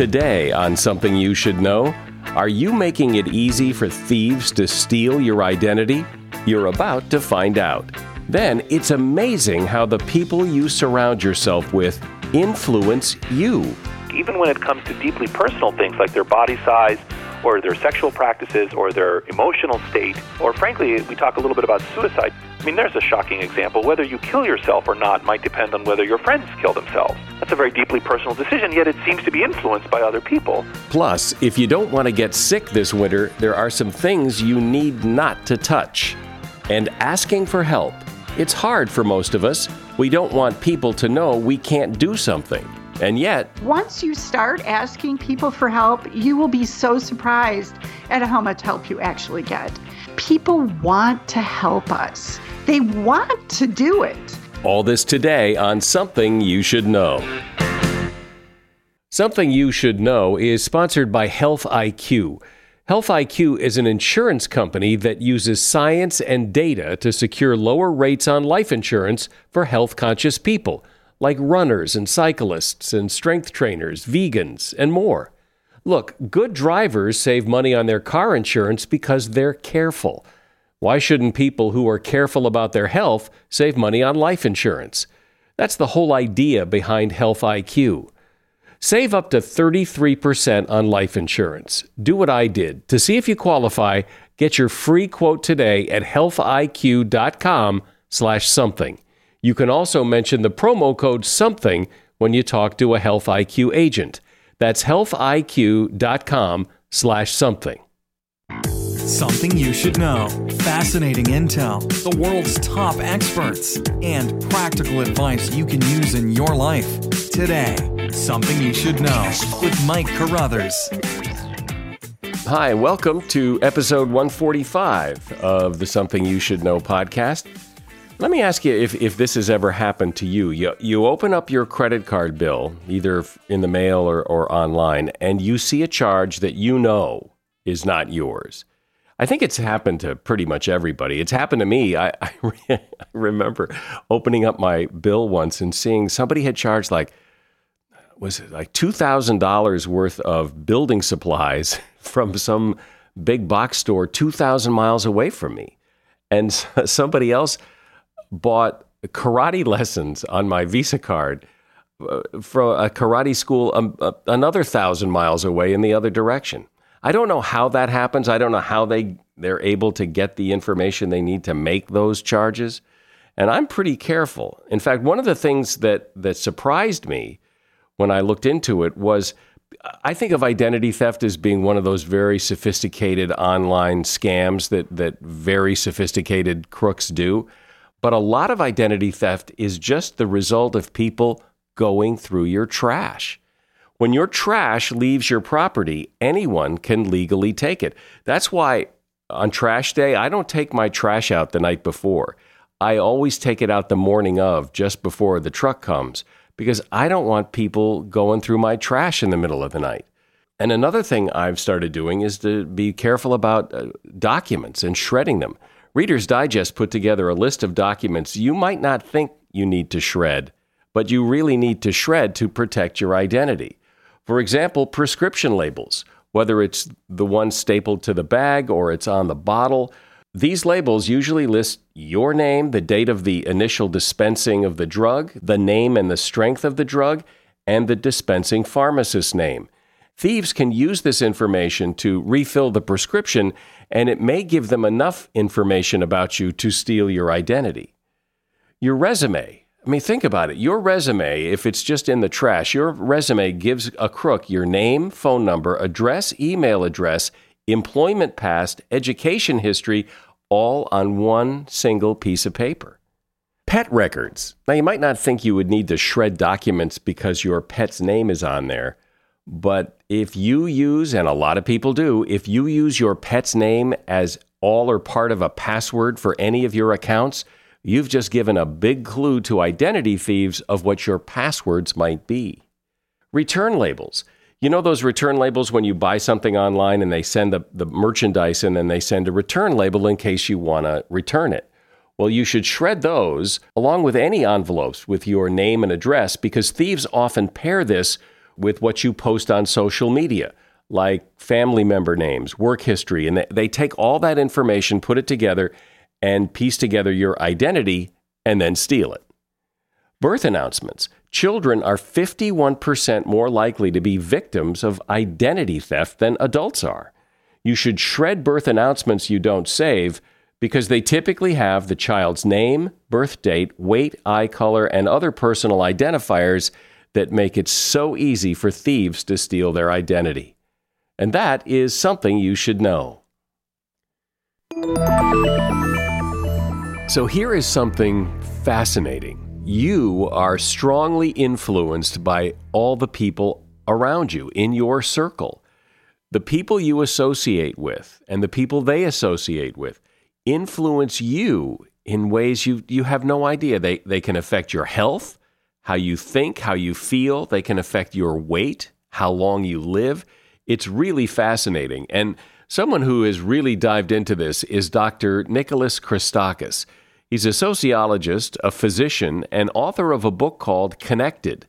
Today, on Something You Should Know, are you making it easy for thieves to steal your identity? You're about to find out. Then, it's amazing how the people you surround yourself with influence you. Even when it comes to deeply personal things like their body size, or their sexual practices, or their emotional state, or frankly, we talk a little bit about suicide. I mean, there's a shocking example. Whether you kill yourself or not might depend on whether your friends kill themselves. That's a very deeply personal decision, yet it seems to be influenced by other people. Plus, if you don't want to get sick this winter, there are some things you need not to touch. And asking for help. It's hard for most of us. We don't want people to know we can't do something. And yet, once you start asking people for help, you will be so surprised at how much help you actually get. People want to help us, they want to do it. All this today on Something You Should Know. Something You Should Know is sponsored by Health IQ. Health IQ is an insurance company that uses science and data to secure lower rates on life insurance for health conscious people like runners and cyclists and strength trainers, vegans, and more. Look, good drivers save money on their car insurance because they're careful. Why shouldn't people who are careful about their health save money on life insurance? That's the whole idea behind Health IQ. Save up to 33% on life insurance. Do what I did. To see if you qualify, get your free quote today at healthiq.com/something. You can also mention the promo code something when you talk to a Health IQ agent. That's healthiq.com slash something. Something you should know. Fascinating intel, the world's top experts, and practical advice you can use in your life. Today, Something You Should Know with Mike Carruthers. Hi, welcome to episode 145 of the Something You Should Know podcast. Let me ask you if, if this has ever happened to you. you. You open up your credit card bill, either in the mail or, or online, and you see a charge that you know is not yours. I think it's happened to pretty much everybody. It's happened to me. I, I, re- I remember opening up my bill once and seeing somebody had charged like, was it like $2,000 worth of building supplies from some big box store 2,000 miles away from me. And somebody else bought karate lessons on my Visa card uh, from a karate school um, uh, another thousand miles away in the other direction. I don't know how that happens. I don't know how they they're able to get the information they need to make those charges. And I'm pretty careful. In fact, one of the things that that surprised me when I looked into it was I think of identity theft as being one of those very sophisticated online scams that that very sophisticated crooks do. But a lot of identity theft is just the result of people going through your trash. When your trash leaves your property, anyone can legally take it. That's why on trash day, I don't take my trash out the night before. I always take it out the morning of, just before the truck comes, because I don't want people going through my trash in the middle of the night. And another thing I've started doing is to be careful about uh, documents and shredding them. Reader's Digest put together a list of documents you might not think you need to shred, but you really need to shred to protect your identity. For example, prescription labels, whether it's the one stapled to the bag or it's on the bottle. These labels usually list your name, the date of the initial dispensing of the drug, the name and the strength of the drug, and the dispensing pharmacist's name. Thieves can use this information to refill the prescription, and it may give them enough information about you to steal your identity. Your resume. I mean, think about it. Your resume, if it's just in the trash, your resume gives a crook your name, phone number, address, email address, employment past, education history, all on one single piece of paper. Pet records. Now, you might not think you would need to shred documents because your pet's name is on there, but if you use, and a lot of people do, if you use your pet's name as all or part of a password for any of your accounts, you've just given a big clue to identity thieves of what your passwords might be. Return labels. You know those return labels when you buy something online and they send the, the merchandise and then they send a return label in case you want to return it? Well, you should shred those along with any envelopes with your name and address because thieves often pair this with what you post on social media, like family member names, work history, and they take all that information, put it together, and piece together your identity and then steal it. Birth announcements. Children are 51% more likely to be victims of identity theft than adults are. You should shred birth announcements you don't save because they typically have the child's name, birth date, weight, eye color, and other personal identifiers that make it so easy for thieves to steal their identity. And that is something you should know. So here is something fascinating. You are strongly influenced by all the people around you in your circle. The people you associate with and the people they associate with influence you in ways you, you have no idea. They, they can affect your health, how you think, how you feel. They can affect your weight, how long you live. It's really fascinating. And someone who has really dived into this is Dr. Nicholas Christakis. He's a sociologist, a physician, and author of a book called Connected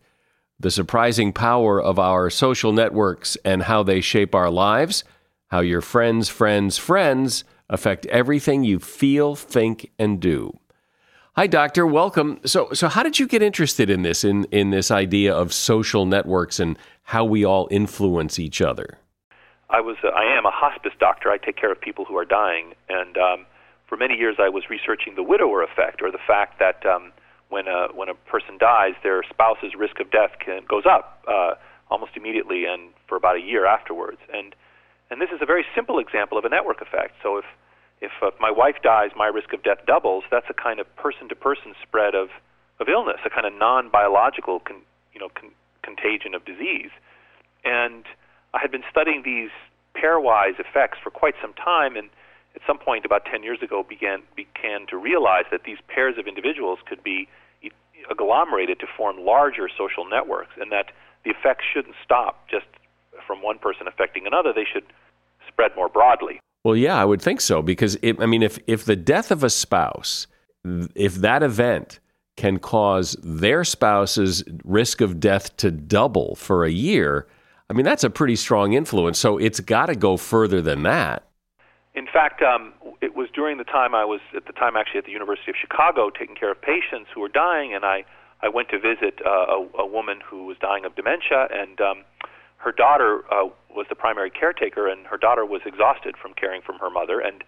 The Surprising Power of Our Social Networks and How They Shape Our Lives, How Your Friends, Friends, Friends affect everything you feel, think, and do. Hi, doctor. Welcome. So, so how did you get interested in this, in, in this idea of social networks and how we all influence each other? I was, uh, I am a hospice doctor. I take care of people who are dying, and um, for many years I was researching the widower effect, or the fact that um, when a when a person dies, their spouse's risk of death can, goes up uh, almost immediately, and for about a year afterwards. And and this is a very simple example of a network effect. So if if uh, my wife dies, my risk of death doubles. That's a kind of person-to-person spread of of illness, a kind of non-biological, con, you know, con, contagion of disease. And I had been studying these pairwise effects for quite some time, and at some point about 10 years ago began began to realize that these pairs of individuals could be agglomerated to form larger social networks, and that the effects shouldn't stop just from one person affecting another. They should spread more broadly. Well, yeah, I would think so because it, I mean, if if the death of a spouse, if that event can cause their spouse's risk of death to double for a year, I mean, that's a pretty strong influence. So it's got to go further than that. In fact, um, it was during the time I was at the time actually at the University of Chicago taking care of patients who were dying, and I I went to visit uh, a, a woman who was dying of dementia, and um, her daughter uh, was the primary caretaker, and her daughter was exhausted from caring from her mother, and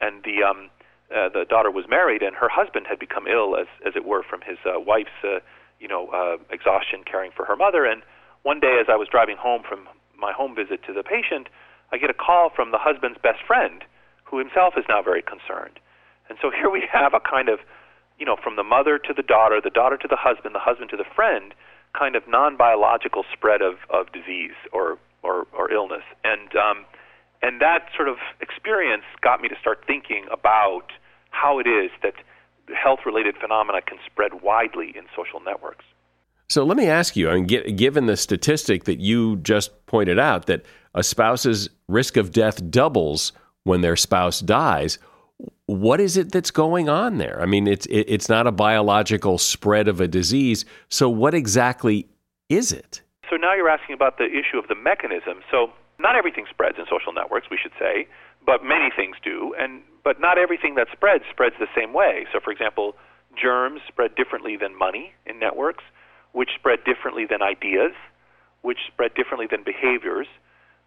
and the um, uh, the daughter was married, and her husband had become ill, as as it were, from his uh, wife's uh, you know uh, exhaustion caring for her mother. And one day, as I was driving home from my home visit to the patient, I get a call from the husband's best friend, who himself is now very concerned. And so here we have a kind of, you know, from the mother to the daughter, the daughter to the husband, the husband to the friend, kind of non-biological spread of, of disease or, or, or illness. And, um, and that sort of experience got me to start thinking about how it is that health-related phenomena can spread widely in social networks. So let me ask you, I mean, given the statistic that you just pointed out, that a spouse's risk of death doubles when their spouse dies, what is it that's going on there? I mean, it's it, it's not a biological spread of a disease. So what exactly is it? So now you're asking about the issue of the mechanism. So not everything spreads in social networks, we should say, but many things do, and but not everything that spreads spreads the same way. So for example, germs spread differently than money in networks, which spread differently than ideas, which spread differently than behaviors,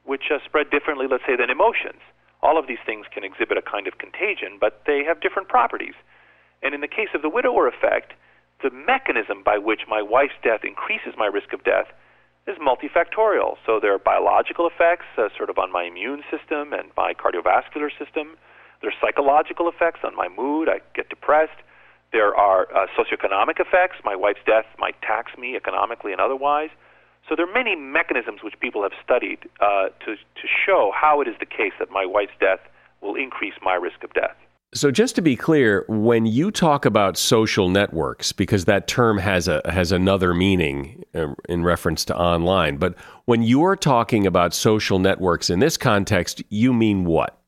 which uh, spread differently, let's say, than emotions. All of these things can exhibit a kind of contagion, but they have different properties. And in the case of the widower effect, the mechanism by which my wife's death increases my risk of death is multifactorial. So there are biological effects, uh, sort of on my immune system and my cardiovascular system. There are psychological effects on my mood. I get depressed. There are uh, socioeconomic effects. My wife's death might tax me economically and otherwise. So there are many mechanisms which people have studied uh, to, to show how it is the case that my wife's death will increase my risk of death. So just to be clear, when you talk about social networks, because that term has a has another meaning uh, in reference to online, but when you're talking about social networks in this context, you mean what?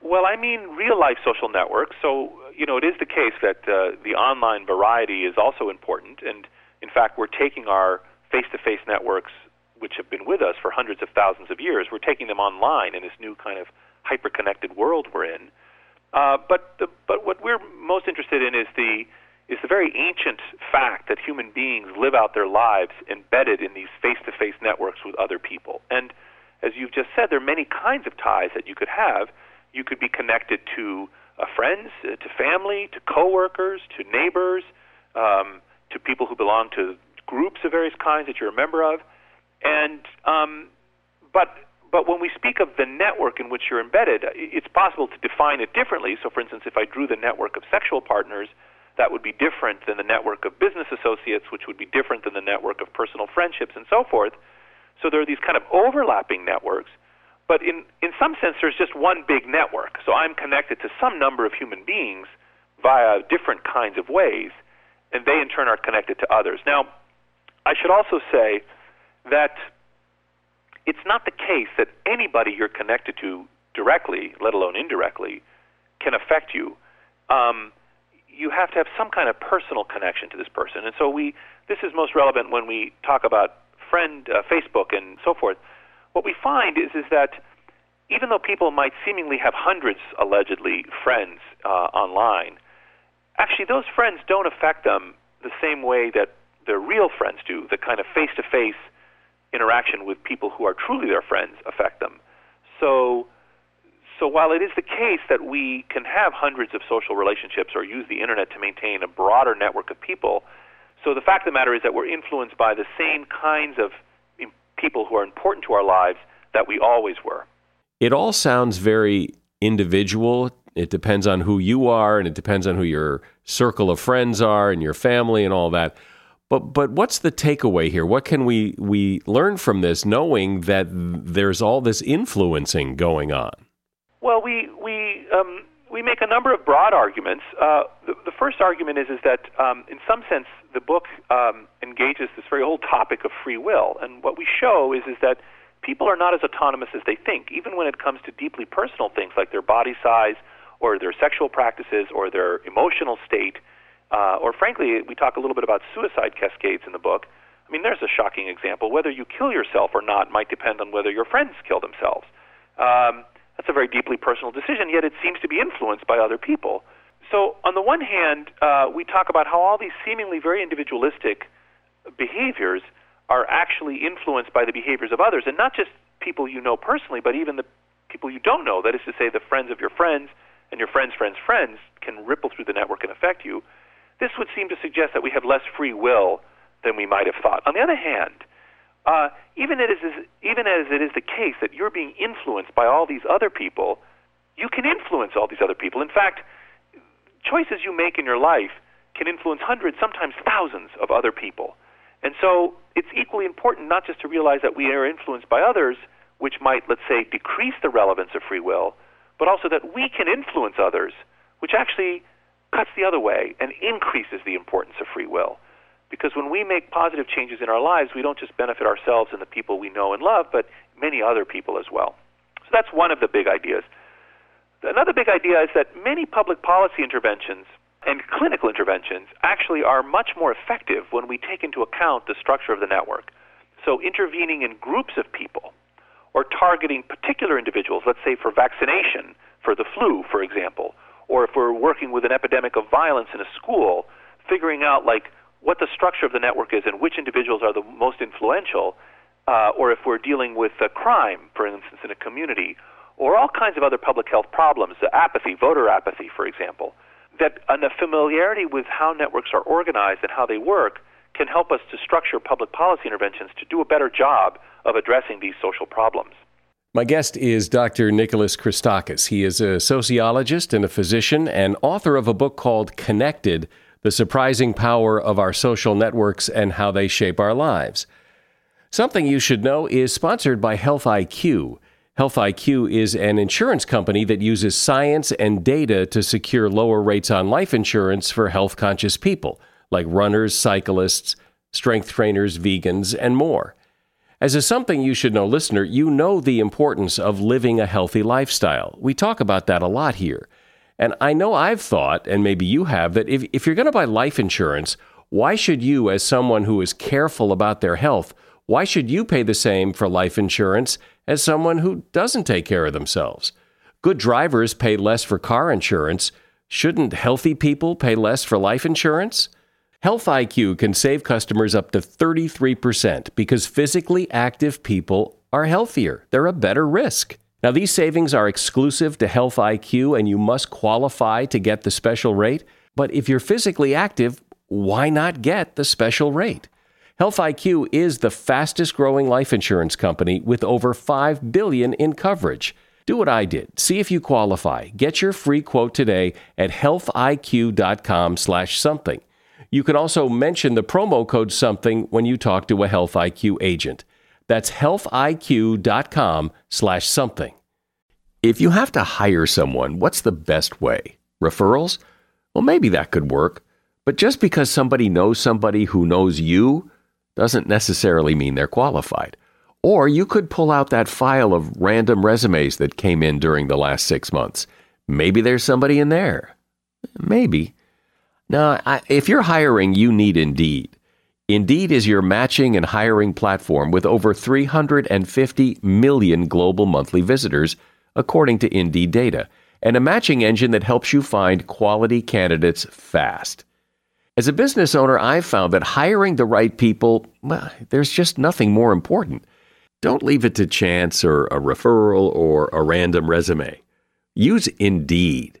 Well, I mean real life social networks. So you know, it is the case that uh, the online variety is also important, and in fact, we're taking our face-to-face networks which have been with us for hundreds of thousands of years. We're taking them online in this new kind of hyper-connected world we're in. Uh, but the, but what we're most interested in is the is the very ancient fact that human beings live out their lives embedded in these face-to-face networks with other people. And as you've just said, there are many kinds of ties that you could have. You could be connected to uh, friends, uh, to family, to coworkers, to neighbors, um, to people who belong to groups of various kinds that you're a member of. And um, but but when we speak of the network in which you're embedded, uh, it's possible to define it differently. So, for instance, if I drew the network of sexual partners, that would be different than the network of business associates, which would be different than the network of personal friendships, and so forth. So there are these kind of overlapping networks. But in, in some sense, there's just one big network. So I'm connected to some number of human beings via different kinds of ways, and they in turn are connected to others. Now, I should also say that it's not the case that anybody you're connected to directly, let alone indirectly, can affect you. Um, you have to have some kind of personal connection to this person, and so we. This is most relevant when we talk about friend uh, Facebook and so forth. What we find is is that even though people might seemingly have hundreds, allegedly, friends uh, online, actually those friends don't affect them the same way that their real friends do. The kind of face-to-face interaction with people who are truly their friends affect them. So, so while it is the case that we can have hundreds of social relationships or use the internet to maintain a broader network of people, so the fact of the matter is that we're influenced by the same kinds of people who are important to our lives that we always were. It all sounds very individual. It depends on who you are, and it depends on who your circle of friends are, and your family, and all that. But but what's the takeaway here? What can we we learn from this, knowing that there's all this influencing going on? Well, we we um, we make a number of broad arguments. Uh, the, the, first argument is is that um, in some sense the book um, engages this very old topic of free will, and what we show is is that people are not as autonomous as they think, even when it comes to deeply personal things like their body size or their sexual practices or their emotional state uh, or frankly, we talk a little bit about suicide cascades in the book. I mean, there's a shocking example. Whether you kill yourself or not might depend on whether your friends kill themselves. Um, that's a very deeply personal decision, yet it seems to be influenced by other people. So, on the one hand, uh, we talk about how all these seemingly very individualistic behaviors are actually influenced by the behaviors of others, and not just people you know personally, but even the people you don't know. That is to say, the friends of your friends and your friends' friends' friends can ripple through the network and affect you. This would seem to suggest that we have less free will than we might have thought. On the other hand, uh, even, it is, even as it is the case that you're being influenced by all these other people, you can influence all these other people. In fact, choices you make in your life can influence hundreds, sometimes thousands of other people. And so it's equally important not just to realize that we are influenced by others, which might, let's say, decrease the relevance of free will, but also that we can influence others, which actually cuts the other way and increases the importance of free will. Because when we make positive changes in our lives, we don't just benefit ourselves and the people we know and love, but many other people as well. So that's one of the big ideas. Another big idea is that many public policy interventions and clinical interventions actually are much more effective when we take into account the structure of the network. So intervening in groups of people or targeting particular individuals, let's say for vaccination, for the flu, for example, or if we're working with an epidemic of violence in a school, figuring out like what the structure of the network is and which individuals are the most influential, uh, or if we're dealing with a crime, for instance, in a community, or all kinds of other public health problems, the apathy, voter apathy, for example, that and a familiarity with how networks are organized and how they work can help us to structure public policy interventions to do a better job of addressing these social problems. My guest is Dr. Nicholas Christakis. He is a sociologist and a physician and author of a book called Connected The Surprising Power of Our Social Networks and How They Shape Our Lives. Something you should know is sponsored by Health IQ. Health IQ is an insurance company that uses science and data to secure lower rates on life insurance for health conscious people, like runners, cyclists, strength trainers, vegans, and more. As a something you should know listener, you know the importance of living a healthy lifestyle. We talk about that a lot here. And I know I've thought, and maybe you have, that if, if you're going to buy life insurance, why should you, as someone who is careful about their health, Why should you pay the same for life insurance as someone who doesn't take care of themselves? Good drivers pay less for car insurance. Shouldn't healthy people pay less for life insurance? Health IQ can save customers up to 33% because physically active people are healthier. They're a better risk. Now, these savings are exclusive to Health IQ and you must qualify to get the special rate. But if you're physically active, why not get the special rate? Health IQ is the fastest growing life insurance company with over 5 billion in coverage. Do what I did. See if you qualify. Get your free quote today at healthiq.com/something. You can also mention the promo code something when you talk to a Health IQ agent. That's healthiq.com/something. If you have to hire someone, what's the best way? Referrals? Well, maybe that could work. But just because somebody knows somebody who knows you doesn't necessarily mean they're qualified. Or you could pull out that file of random resumes that came in during the last six months. Maybe there's somebody in there. Maybe. Now, I, if you're hiring, you need Indeed. Indeed is your matching and hiring platform with over 350 million global monthly visitors, according to Indeed data, and a matching engine that helps you find quality candidates fast. As a business owner, I've found that hiring the right people, well, there's just nothing more important. Don't leave it to chance or a referral or a random resume. Use Indeed.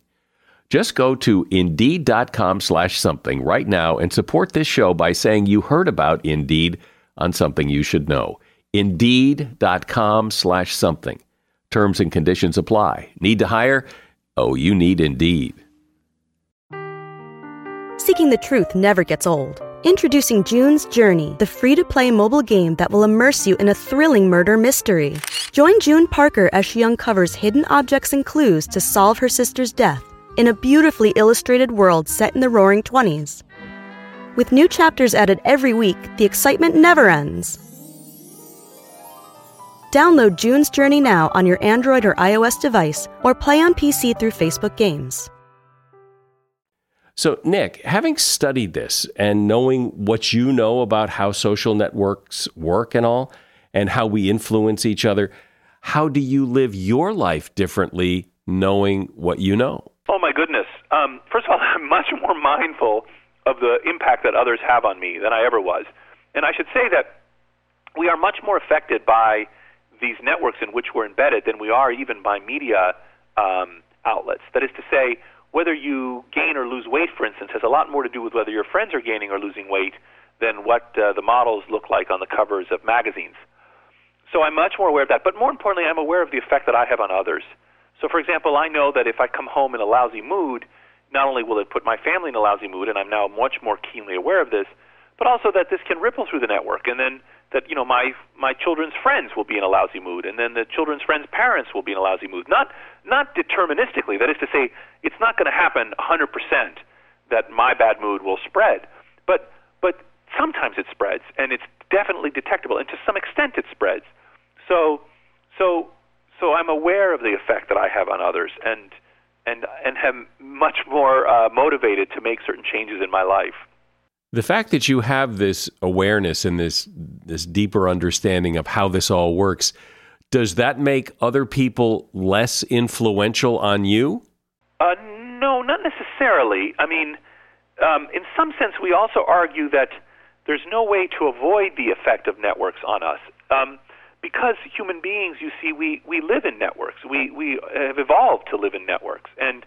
Just go to indeed.com slash something right now and support this show by saying you heard about Indeed on something you should know. Indeed.com slash something. Terms and conditions apply. Need to hire? Oh, you need Indeed. Seeking the truth never gets old. Introducing June's Journey, the free to play mobile game that will immerse you in a thrilling murder mystery. Join June Parker as she uncovers hidden objects and clues to solve her sister's death in a beautifully illustrated world set in the roaring 20s. With new chapters added every week, the excitement never ends. Download June's Journey now on your Android or iOS device or play on PC through Facebook Games. So, Nick, having studied this and knowing what you know about how social networks work and all, and how we influence each other, how do you live your life differently knowing what you know? Oh, my goodness. Um, first of all, I'm much more mindful of the impact that others have on me than I ever was. And I should say that we are much more affected by these networks in which we're embedded than we are even by media um, outlets. That is to say, whether you gain or lose weight, for instance, has a lot more to do with whether your friends are gaining or losing weight than what uh, the models look like on the covers of magazines. So I'm much more aware of that. But more importantly, I'm aware of the effect that I have on others. So, for example, I know that if I come home in a lousy mood, not only will it put my family in a lousy mood, and I'm now much more keenly aware of this, but also that this can ripple through the network, and then that you know my my children's friends will be in a lousy mood, and then the children's friends' parents will be in a lousy mood. Not not deterministically. That is to say, it's not going to happen 100% that my bad mood will spread, but but sometimes it spreads, and it's definitely detectable, and to some extent it spreads. So so so I'm aware of the effect that I have on others, and and and am much more uh, motivated to make certain changes in my life. The fact that you have this awareness and this this deeper understanding of how this all works, does that make other people less influential on you? Uh, no, not necessarily. I mean, um, in some sense, we also argue that there's no way to avoid the effect of networks on us. Um, because human beings, you see, we, we live in networks. We, we have evolved to live in networks. And,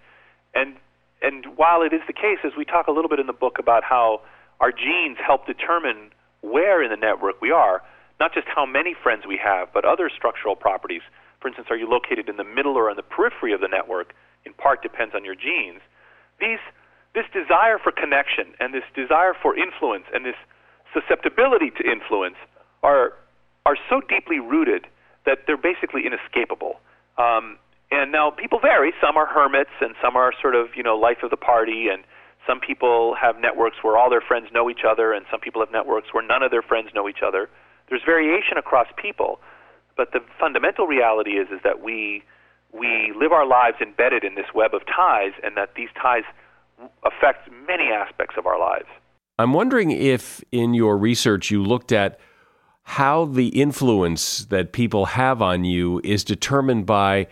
and, and while it is the case, as we talk a little bit in the book about how our genes help determine where in the network we are, not just how many friends we have, but other structural properties. For instance, are you located in the middle or on the periphery of the network? In part depends on your genes. These, this desire for connection and this desire for influence and this susceptibility to influence are are so deeply rooted that they're basically inescapable. Um, And now people vary. Some are hermits, and some are sort of you know life of the party, and some people have networks where all their friends know each other, and some people have networks where none of their friends know each other. There's variation across people, but the fundamental reality is is that we we live our lives embedded in this web of ties, and that these ties affect many aspects of our lives. I'm wondering if in your research you looked at how the influence that people have on you is determined by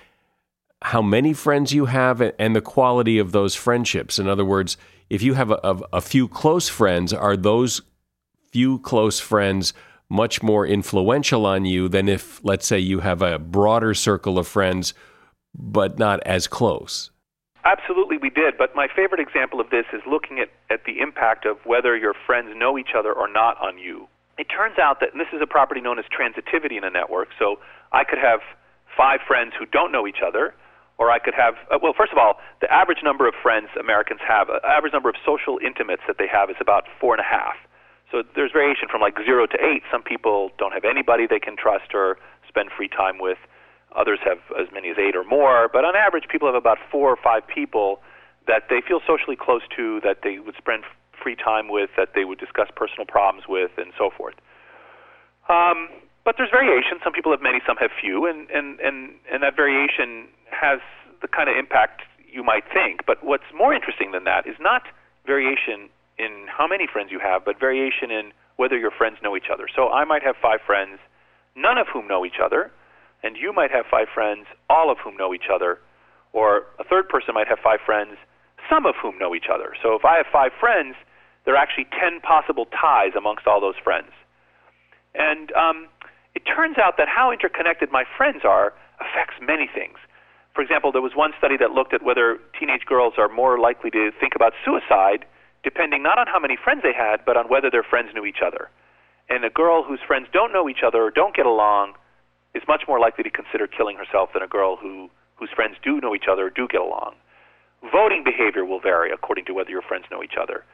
how many friends you have and the quality of those friendships. In other words, if you have a, a, a few close friends, are those few close friends much more influential on you than if, let's say, you have a broader circle of friends but not as close? Absolutely, we did. But my favorite example of this is looking at, at the impact of whether your friends know each other or not on you. It turns out that this is a property known as transitivity in a network. So I could have five friends who don't know each other, or I could have, uh, well, first of all, the average number of friends Americans have, uh, average number of social intimates that they have is about four and a half. So there's variation from like zero to eight. Some people don't have anybody they can trust or spend free time with. Others have as many as eight or more. But on average, people have about four or five people that they feel socially close to, that they would spend free time with, that they would discuss personal problems with, and so forth. Um, but there's variation. Some people have many, some have few, and, and, and, and that variation has the kind of impact you might think. But what's more interesting than that is not variation in how many friends you have, but variation in whether your friends know each other. So I might have five friends, none of whom know each other, and you might have five friends, all of whom know each other, or a third person might have five friends, some of whom know each other. So if I have five friends, there are actually 10 possible ties amongst all those friends. And um, it turns out that how interconnected my friends are affects many things. For example, there was one study that looked at whether teenage girls are more likely to think about suicide depending not on how many friends they had, but on whether their friends knew each other. And a girl whose friends don't know each other or don't get along is much more likely to consider killing herself than a girl who, whose friends do know each other or do get along. Voting behavior will vary according to whether your friends know each other.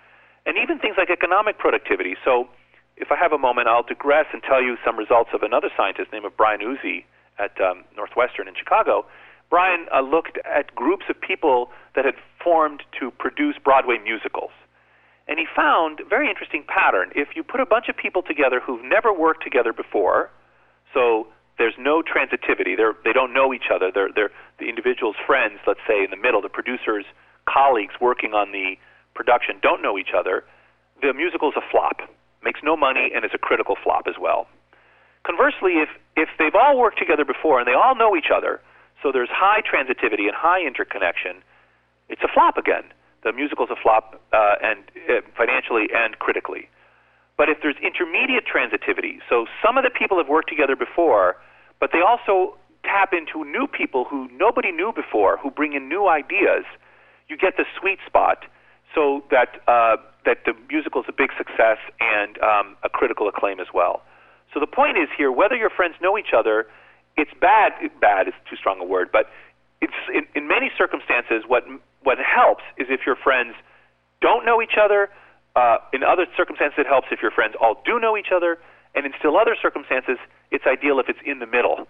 And even things like economic productivity. So, if I have a moment, I'll digress and tell you some results of another scientist named Brian Uzzi at um, Northwestern in Chicago. Brian uh, looked at groups of people that had formed to produce Broadway musicals. And he found a very interesting pattern. If you put a bunch of people together who've never worked together before, so there's no transitivity. They're, they don't know each other. They're, they're the individual's friends, let's say in the middle, the producer's colleagues working on the production don't know each other. The musical's a flop, makes no money, and is a critical flop as well. Conversely, if, if they've all worked together before and they all know each other, so there's high transitivity and high interconnection, it's a flop again. The musical's a flop uh, and uh, financially and critically. But if there's intermediate transitivity, so some of the people have worked together before, but they also tap into new people who nobody knew before, who bring in new ideas, you get the sweet spot so that, uh, that the musical is a big success and um, a critical acclaim as well. So the point is here, whether your friends know each other, it's bad. Bad is too strong a word, but it's in, in many circumstances what what helps is if your friends don't know each other. Uh, in other circumstances, it helps if your friends all do know each other, and in still other circumstances, it's ideal if it's in the middle.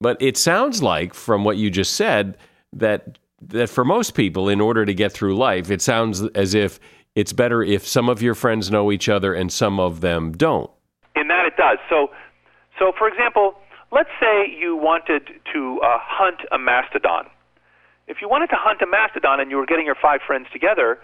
But it sounds like, from what you just said, that that for most people, in order to get through life, it sounds as if it's better if some of your friends know each other and some of them don't. In that, it does. So, so for example, let's say you wanted to uh, hunt a mastodon. If you wanted to hunt a mastodon and you were getting your five friends together,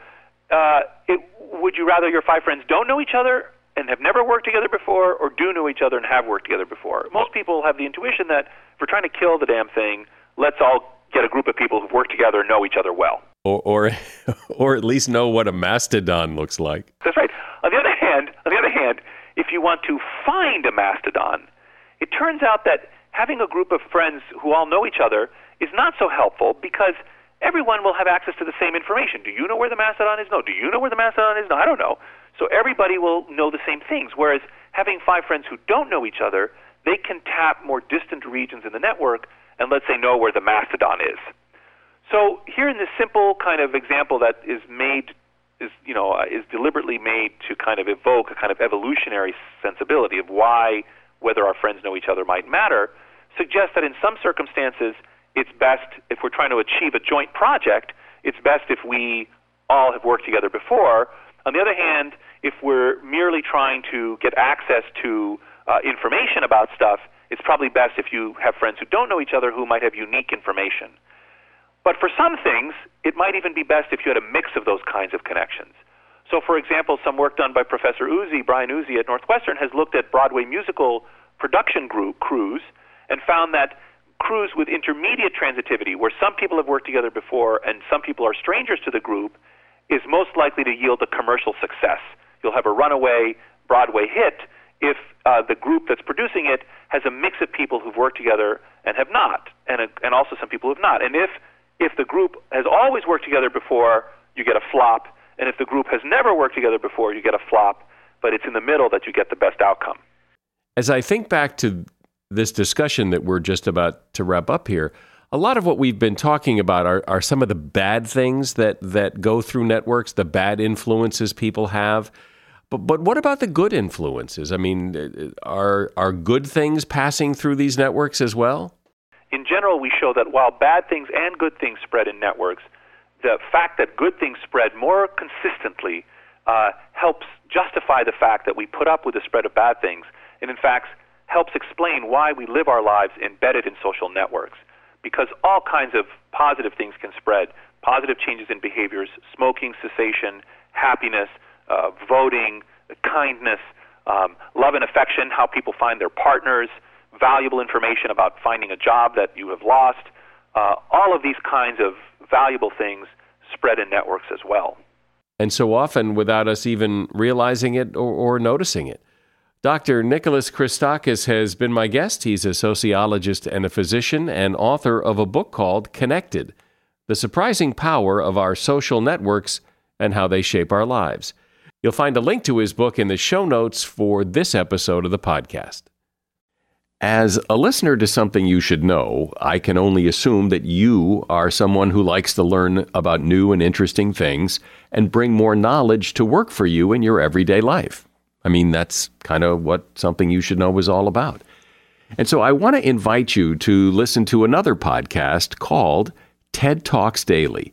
uh, it, would you rather your five friends don't know each other and have never worked together before, or do know each other and have worked together before? Most people have the intuition that if we're trying to kill the damn thing, let's all get a group of people who've worked together and know each other well. Or, or, or at least know what a mastodon looks like. That's right. On the other hand, on the other hand, if you want to find a mastodon, it turns out that having a group of friends who all know each other is not so helpful because everyone will have access to the same information. Do you know where the mastodon is? No. Do you know where the mastodon is? No, I don't know. So everybody will know the same things. Whereas having five friends who don't know each other, they can tap more distant regions in the network and let's say know where the mastodon is. So here in this simple kind of example that is made is you know uh, is deliberately made to kind of evoke a kind of evolutionary sensibility of why whether our friends know each other might matter, suggests that in some circumstances it's best if we're trying to achieve a joint project, it's best if we all have worked together before. On the other hand, if we're merely trying to get access to uh, information about stuff, it's probably best if you have friends who don't know each other who might have unique information. But for some things, it might even be best if you had a mix of those kinds of connections. So, for example, some work done by Professor Uzzi, Brian Uzzi at Northwestern, has looked at Broadway musical production group crews and found that crews with intermediate transitivity, where some people have worked together before and some people are strangers to the group, is most likely to yield a commercial success. You'll have a runaway Broadway hit if uh, the group that's producing it has a mix of people who've worked together and have not, and, a, and also some people who have not. And if, if the group has always worked together before, you get a flop. And if the group has never worked together before, you get a flop. But it's in the middle that you get the best outcome. As I think back to this discussion that we're just about to wrap up here, a lot of what we've been talking about are, are some of the bad things that, that go through networks, the bad influences people have. But but what about the good influences? I mean, uh, are are good things passing through these networks as well? In general, we show that while bad things and good things spread in networks, the fact that good things spread more consistently uh, helps justify the fact that we put up with the spread of bad things, and in fact helps explain why we live our lives embedded in social networks. Because all kinds of positive things can spread positive changes in behaviors, smoking cessation, happiness, uh, voting, kindness, um, love and affection, how people find their partners, valuable information about finding a job that you have lost. Uh, all of these kinds of valuable things spread in networks as well. And so often without us even realizing it or, or noticing it. Dr. Nicholas Christakis has been my guest. He's a sociologist and a physician and author of a book called Connected The Surprising Power of Our Social Networks and How They Shape Our Lives. You'll find a link to his book in the show notes for this episode of the podcast. As a listener to something you should know, I can only assume that you are someone who likes to learn about new and interesting things and bring more knowledge to work for you in your everyday life. I mean, that's kind of what something you should know is all about. And so I want to invite you to listen to another podcast called TED Talks Daily.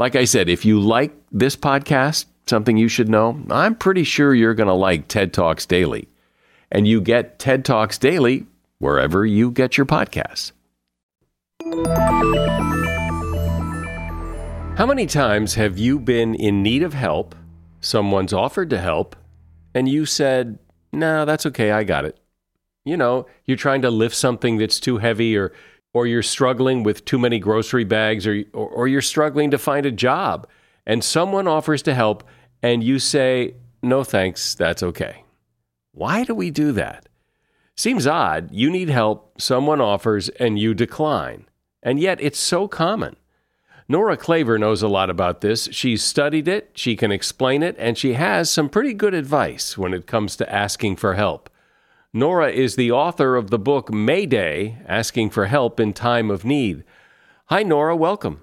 Like I said, if you like this podcast, something you should know, I'm pretty sure you're going to like TED Talks Daily. And you get TED Talks Daily wherever you get your podcasts. How many times have you been in need of help? Someone's offered to help, and you said, No, that's okay, I got it. You know, you're trying to lift something that's too heavy or or you're struggling with too many grocery bags, or, or, or you're struggling to find a job, and someone offers to help, and you say, No thanks, that's okay. Why do we do that? Seems odd. You need help, someone offers, and you decline. And yet it's so common. Nora Klaver knows a lot about this. She's studied it, she can explain it, and she has some pretty good advice when it comes to asking for help. Nora is the author of the book Mayday Asking for Help in Time of Need. Hi, Nora. Welcome.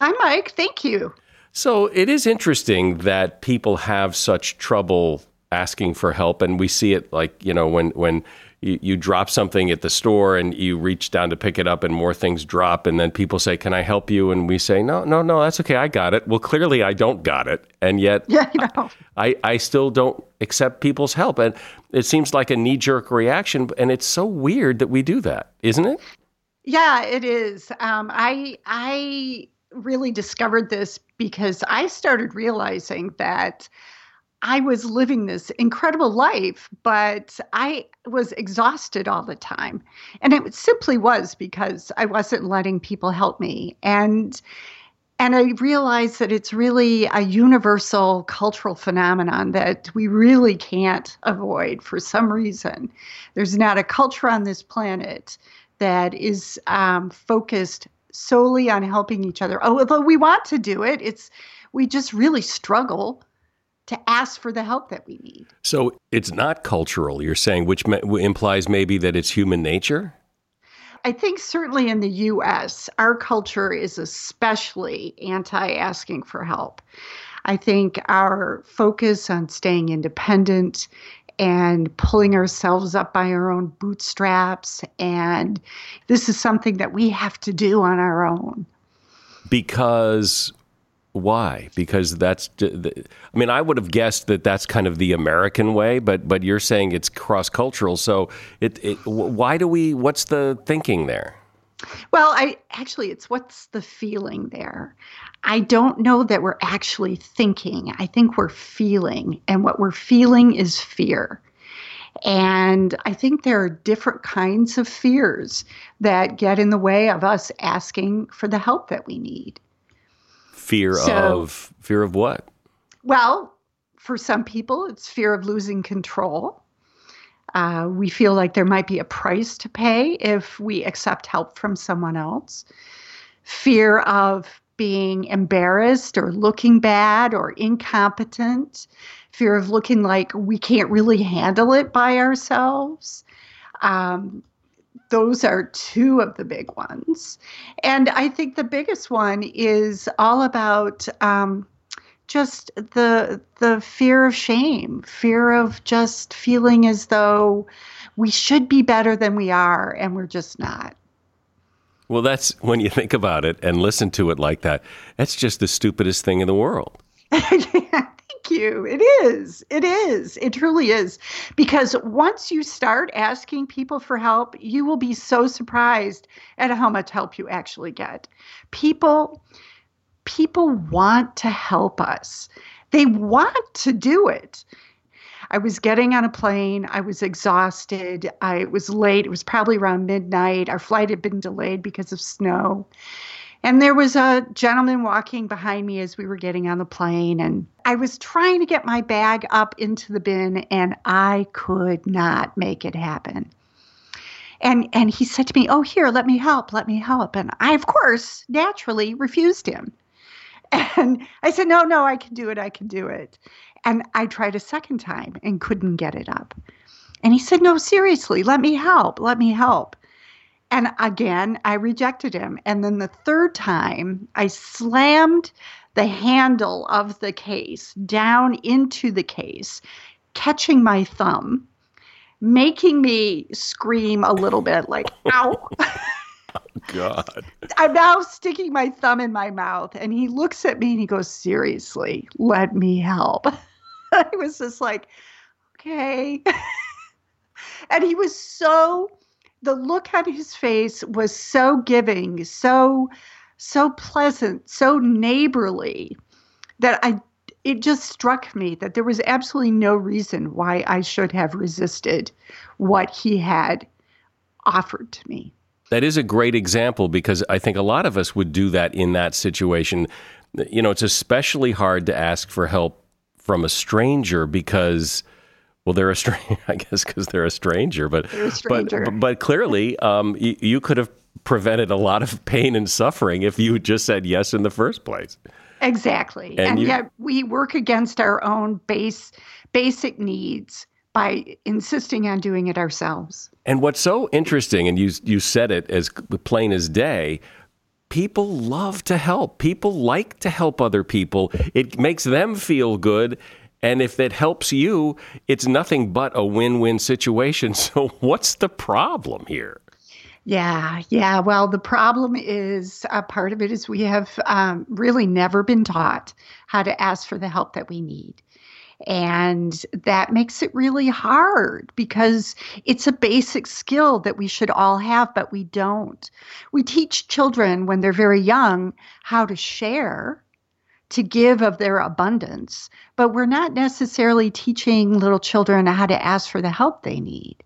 Hi, Mike. Thank you. So it is interesting that people have such trouble asking for help, and we see it like, you know, when, when you, you drop something at the store and you reach down to pick it up and more things drop. And then people say can i help you? And we say no no no that's okay. I got it. Well clearly i don't got it. And yet yeah, you know. I, I still don't accept people's help. And it seems like a knee-jerk reaction and it's so weird that we do that isn't it? Yeah it is. Um, i i really discovered this because i started realizing that I was living this incredible life, but I was exhausted all the time. And it simply was because I wasn't letting people help me. And and I realized that it's really a universal cultural phenomenon that we really can't avoid for some reason. There's not a culture on this planet that is um, focused solely on helping each other. Although we want to do it, it's we just really struggle to ask for the help that we need. So it's not cultural, you're saying, which implies maybe that it's human nature? I think certainly in the US, our culture is especially anti asking for help. I think our focus on staying independent and pulling ourselves up by our own bootstraps, and this is something that we have to do on our own. Because why? Because that's. I mean, I would have guessed that that's kind of the American way, but but you're saying it's cross cultural. So it, it. Why do we? What's the thinking there? Well, I actually, it's what's the feeling there. I don't know that we're actually thinking. I think we're feeling, and what we're feeling is fear. And I think there are different kinds of fears that get in the way of us asking for the help that we need. Fear so, of fear of what? Well, for some people, it's fear of losing control. Uh, we feel like there might be a price to pay if we accept help from someone else. Fear of being embarrassed or looking bad or incompetent. Fear of looking like we can't really handle it by ourselves. Um, those are two of the big ones. And I think the biggest one is all about um, just the the fear of shame, fear of just feeling as though we should be better than we are and we're just not. Well, that's when you think about it and listen to it like that. That's just the stupidest thing in the world. you. It is. It is. It truly is. Because once you start asking people for help, you will be so surprised at how much help you actually get. People people want to help us. They want to do it. I was getting on a plane. I was exhausted. I was late. It was probably around midnight. Our flight had been delayed because of snow. And there was a gentleman walking behind me as we were getting on the plane. And I was trying to get my bag up into the bin, and I could not make it happen. And, and he said to me, Oh, here, let me help, let me help. And I, of course, naturally refused him. And I said, No, no, I can do it, I can do it. And I tried a second time and couldn't get it up. And he said, No, seriously, let me help, let me help. And again, I rejected him. And then the third time, I slammed the handle of the case down into the case, catching my thumb, making me scream a little bit like, ow. God. I'm now sticking my thumb in my mouth. And he looks at me and he goes, Seriously, let me help. I was just like, Okay. and he was so the look on his face was so giving, so so pleasant, so neighborly that I it just struck me that there was absolutely no reason why I should have resisted what he had offered to me. That is a great example because I think a lot of us would do that in that situation. You know, it's especially hard to ask for help from a stranger because well, they're a stranger, I guess, because they're a stranger. But a stranger. but but clearly, um, you, you could have prevented a lot of pain and suffering if you just said yes in the first place. Exactly, and, and you, yet we work against our own base basic needs by insisting on doing it ourselves. And what's so interesting, and you you said it as plain as day. People love to help. People like to help other people. It makes them feel good and if that helps you, it's nothing but a win win situation. So, what's the problem here? Yeah, yeah. Well, the problem is uh, part of it is we have um, really never been taught how to ask for the help that we need. And that makes it really hard because it's a basic skill that we should all have, but we don't. We teach children when they're very young how to share to give of their abundance, but we're not necessarily teaching little children how to ask for the help they need.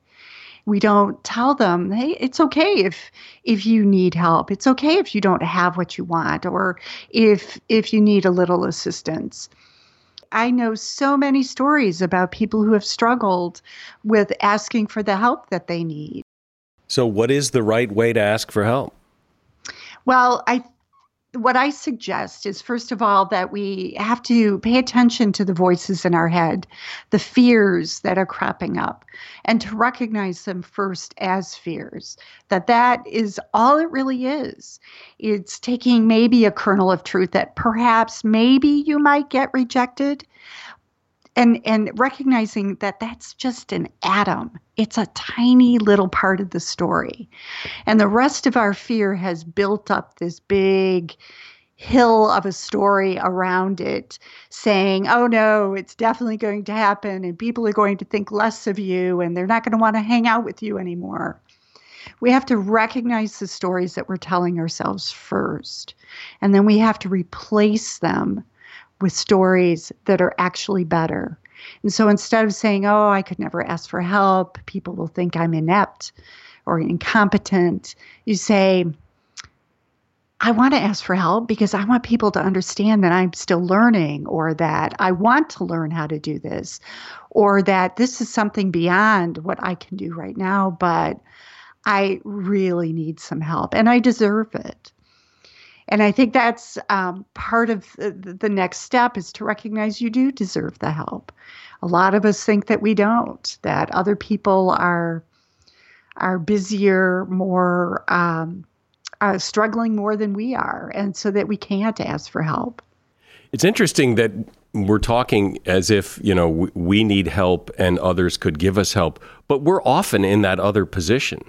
We don't tell them, "Hey, it's okay if if you need help. It's okay if you don't have what you want or if if you need a little assistance." I know so many stories about people who have struggled with asking for the help that they need. So, what is the right way to ask for help? Well, I what I suggest is first of all that we have to pay attention to the voices in our head, the fears that are cropping up, and to recognize them first as fears. That that is all it really is. It's taking maybe a kernel of truth that perhaps maybe you might get rejected, and and recognizing that that's just an atom. It's a tiny little part of the story. And the rest of our fear has built up this big hill of a story around it saying oh no it's definitely going to happen and people are going to think less of you and they're not going to want to hang out with you anymore. We have to recognize the stories that we're telling ourselves first and then we have to replace them with stories that are actually better. And so instead of saying, oh, I could never ask for help, people will think I'm inept or incompetent, you say, I want to ask for help because I want people to understand that I'm still learning or that I want to learn how to do this or that this is something beyond what I can do right now, but I really need some help and I deserve it. And I think that's um, part of the, the next step is to recognize you do deserve the help. A lot of us think that we don't, that other people are are busier, more um, struggling more than we are, and so that we can't ask for help. It's interesting that we're talking as if you know we need help and others could give us help but we're often in that other position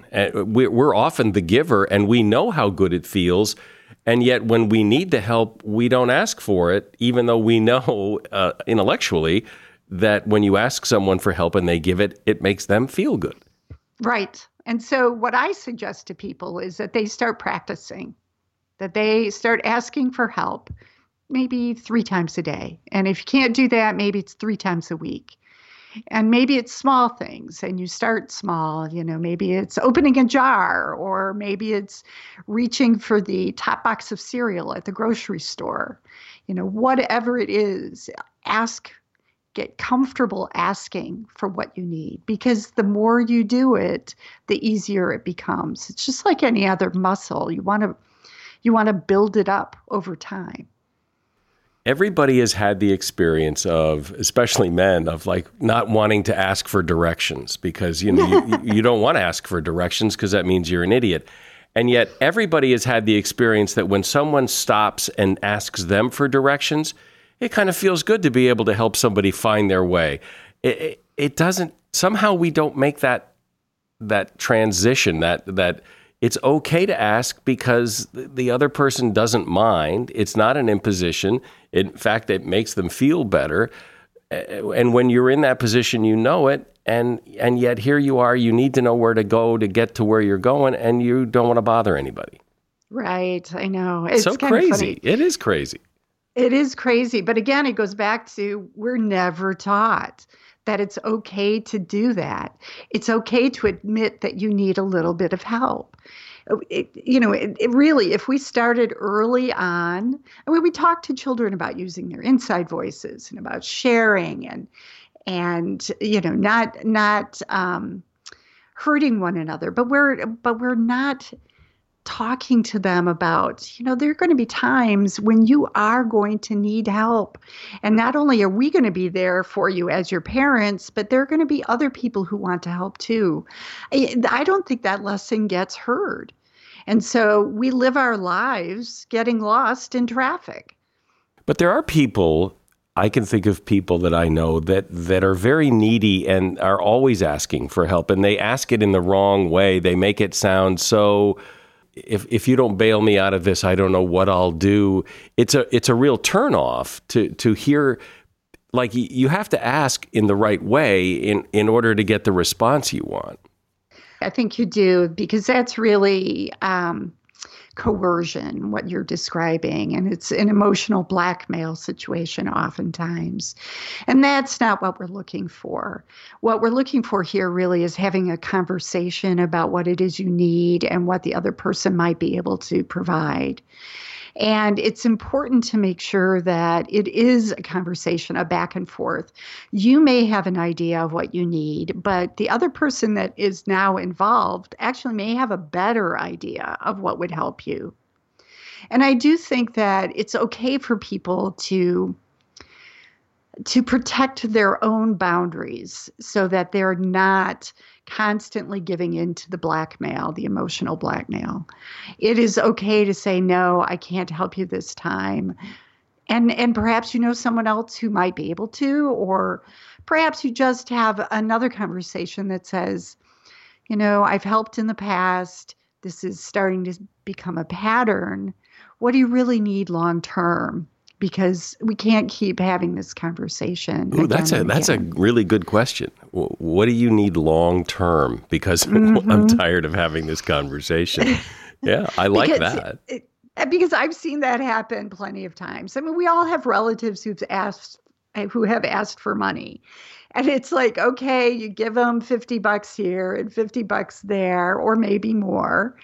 we're often the giver and we know how good it feels and yet, when we need the help, we don't ask for it, even though we know uh, intellectually that when you ask someone for help and they give it, it makes them feel good. Right. And so, what I suggest to people is that they start practicing, that they start asking for help maybe three times a day. And if you can't do that, maybe it's three times a week and maybe it's small things and you start small you know maybe it's opening a jar or maybe it's reaching for the top box of cereal at the grocery store. You know whatever it is ask get comfortable asking for what you need because the more you do it the easier it becomes. It's just like any other muscle. You want to you want to build it up over time everybody has had the experience of, especially men, of like not wanting to ask for directions because you know you, you don't want to ask for directions because that means you're an idiot. And yet, everybody has had the experience that when someone stops and asks them for directions, it kind of feels good to be able to help somebody find their way. It, it, it doesn't. Somehow, we don't make that that transition. That that it's okay to ask because the other person doesn't mind. It's not an imposition. In fact, it makes them feel better. And when you're in that position, you know it. And, and yet here you are, you need to know where to go to get to where you're going, and you don't want to bother anybody. Right. I know. It's so crazy. It is crazy. It is crazy. But again, it goes back to we're never taught that it's okay to do that. It's okay to admit that you need a little bit of help. It, you know, it, it, really, if we started early on, I mean, we talk to children about using their inside voices and about sharing and and you know, not not um, hurting one another, but we're but we're not talking to them about, you know, there are going to be times when you are going to need help. And not only are we going to be there for you as your parents, but there are going to be other people who want to help too. I, don't think that lesson gets heard. And so we live our lives getting lost in traffic. But there are people I can think of people that I know that that are very needy and are always asking for help and they ask it in the wrong way. They make it sound so if if you don't bail me out of this, I don't know what I'll do. It's a it's a real turnoff to to hear. Like you have to ask in the right way in in order to get the response you want. I think you do because that's really um, coercion, what you're describing. And it's an emotional blackmail situation oftentimes. And that's not what we're looking for. What we're looking for here really is having a conversation about what it is you need and what the other person might be able to provide. And it's important to make sure that it is a conversation, a back and forth. You may have an idea of what you need, but the other person that is now involved actually may have a better idea of what would help you. And I do think that it's okay for people to to protect their own boundaries so that they're not constantly giving in to the blackmail, the emotional blackmail. It is okay to say, no, I can't help you this time. And, and perhaps you know someone else who might be able to, or perhaps you just have another conversation that says, you know, I've helped in the past. This is starting to become a pattern. What do you really need long term? Because we can't keep having this conversation. Ooh, that's a that's a really good question. What do you need long term? Because mm-hmm. I'm tired of having this conversation. yeah, I like because, that. It, because I've seen that happen plenty of times. I mean, we all have relatives who've asked who have asked for money. And it's like, okay, you give them 50 bucks here and 50 bucks there, or maybe more.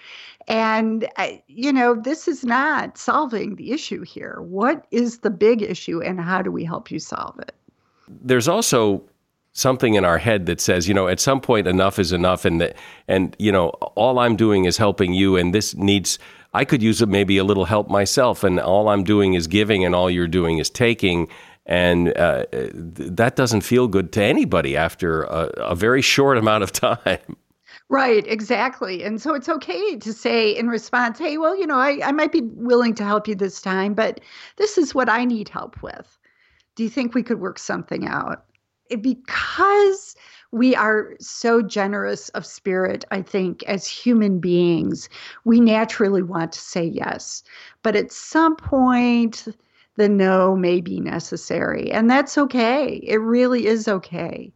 And, you know, this is not solving the issue here. What is the big issue and how do we help you solve it? There's also something in our head that says, you know, at some point enough is enough and that, and you know, all I'm doing is helping you and this needs I could use maybe a little help myself and all I'm doing is giving and all you're doing is taking and uh, that doesn't feel good to anybody after a, a very short amount of time. Right, exactly. And so it's okay to say in response, hey, well, you know, I, I might be willing to help you this time, but this is what I need help with. Do you think we could work something out? It, because we are so generous of spirit, I think, as human beings, we naturally want to say yes. But at some point, the no may be necessary. And that's okay. It really is okay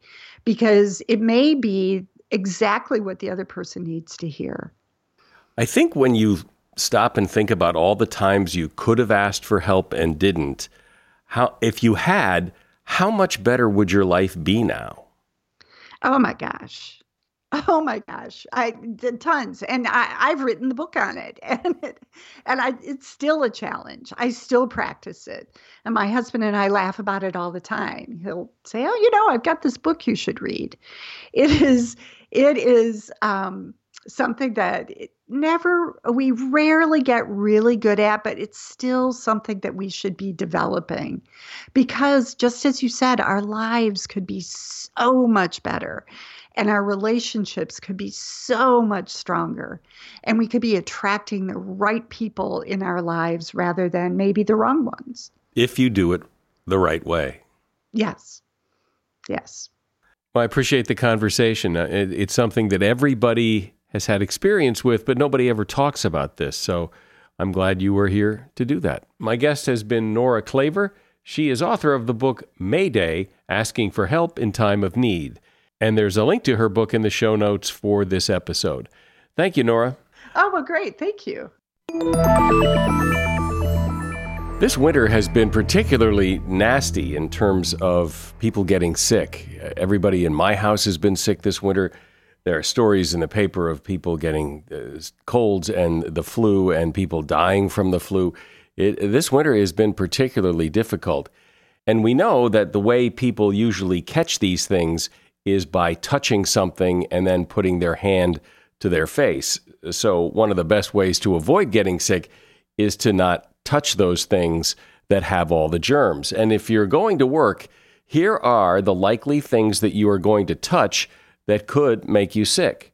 because it may be exactly what the other person needs to hear. I think when you stop and think about all the times you could have asked for help and didn't, how if you had, how much better would your life be now? Oh my gosh. Oh my gosh, I did tons, and I, I've written the book on it, and it, and I, it's still a challenge. I still practice it, and my husband and I laugh about it all the time. He'll say, "Oh, you know, I've got this book you should read." It is, it is um, something that never, we rarely get really good at, but it's still something that we should be developing, because just as you said, our lives could be so much better and our relationships could be so much stronger and we could be attracting the right people in our lives rather than maybe the wrong ones. If you do it the right way. Yes. Yes well i appreciate the conversation uh, it's something that everybody has had experience with but nobody ever talks about this so i'm glad you were here to do that my guest has been nora Klaver. she is author of the book mayday asking for help in time of need and there's a link to her book in the show notes for this episode. Thank you, Nora. Oh, well, great. Thank you. This winter has been particularly nasty in terms of people getting sick. Everybody in my house has been sick this winter. There are stories in the paper of people getting uh, colds and the flu and people dying from the flu. It, this winter has been particularly difficult. And we know that the way people usually catch these things is by touching something and then putting their hand to their face. So, one of the best ways to avoid getting sick is to not touch those things that have all the germs. And if you're going to work, here are the likely things that you are going to touch that could make you sick.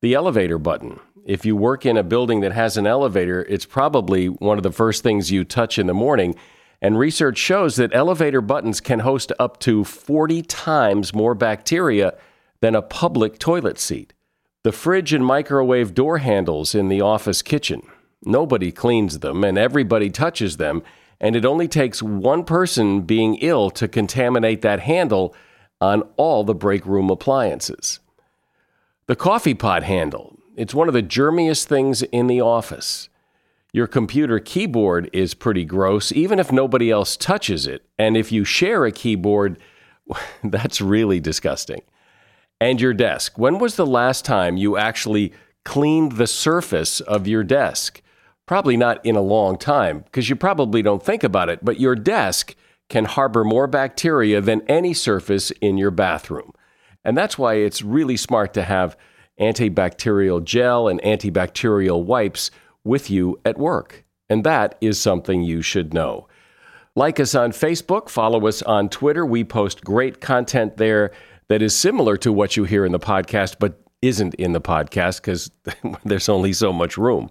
The elevator button. If you work in a building that has an elevator, it's probably one of the first things you touch in the morning. And research shows that elevator buttons can host up to 40 times more bacteria than a public toilet seat. The fridge and microwave door handles in the office kitchen. Nobody cleans them and everybody touches them, and it only takes one person being ill to contaminate that handle on all the break room appliances. The coffee pot handle. It's one of the germiest things in the office. Your computer keyboard is pretty gross, even if nobody else touches it. And if you share a keyboard, that's really disgusting. And your desk. When was the last time you actually cleaned the surface of your desk? Probably not in a long time because you probably don't think about it, but your desk can harbor more bacteria than any surface in your bathroom. And that's why it's really smart to have antibacterial gel and antibacterial wipes with you at work. And that is something you should know. Like us on Facebook, follow us on Twitter. We post great content there that is similar to what you hear in the podcast, but isn't in the podcast because there's only so much room.